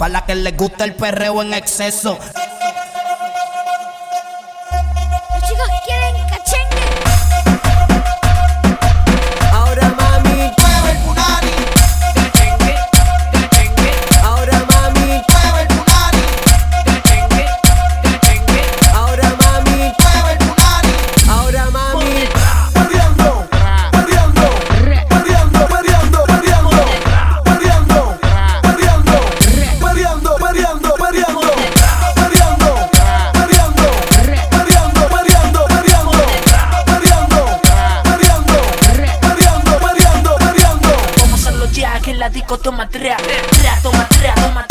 Para la que les gusta el perreo en exceso. Los chicos quieren caché. flaco, toma tres, toma tres, toma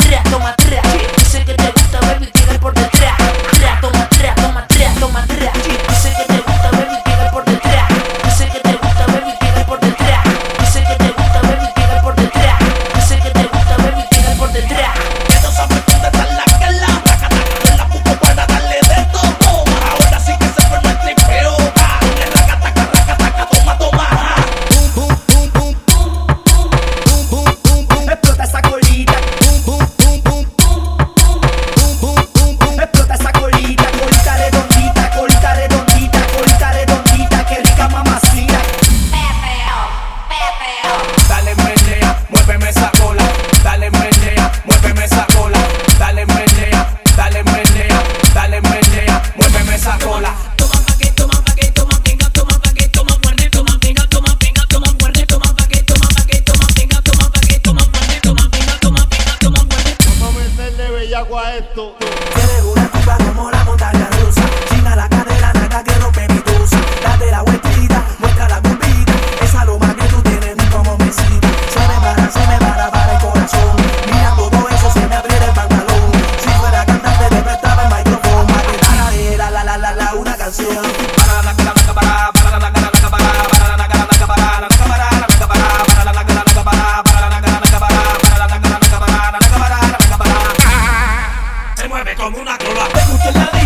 esto. Una tipa como la montaña rusa. China la cadera, naca que rompe mi tusa. Date la vueltita, muestra la pupita. Esa loma que tú tienes, ni como me. Se me para, se me para, para el corazón. Mira todo eso, se me abriera el pantalón. Si fuera cantante, te prestaba el micrófono. Para la, la, la, la, una canción. como una acrobata.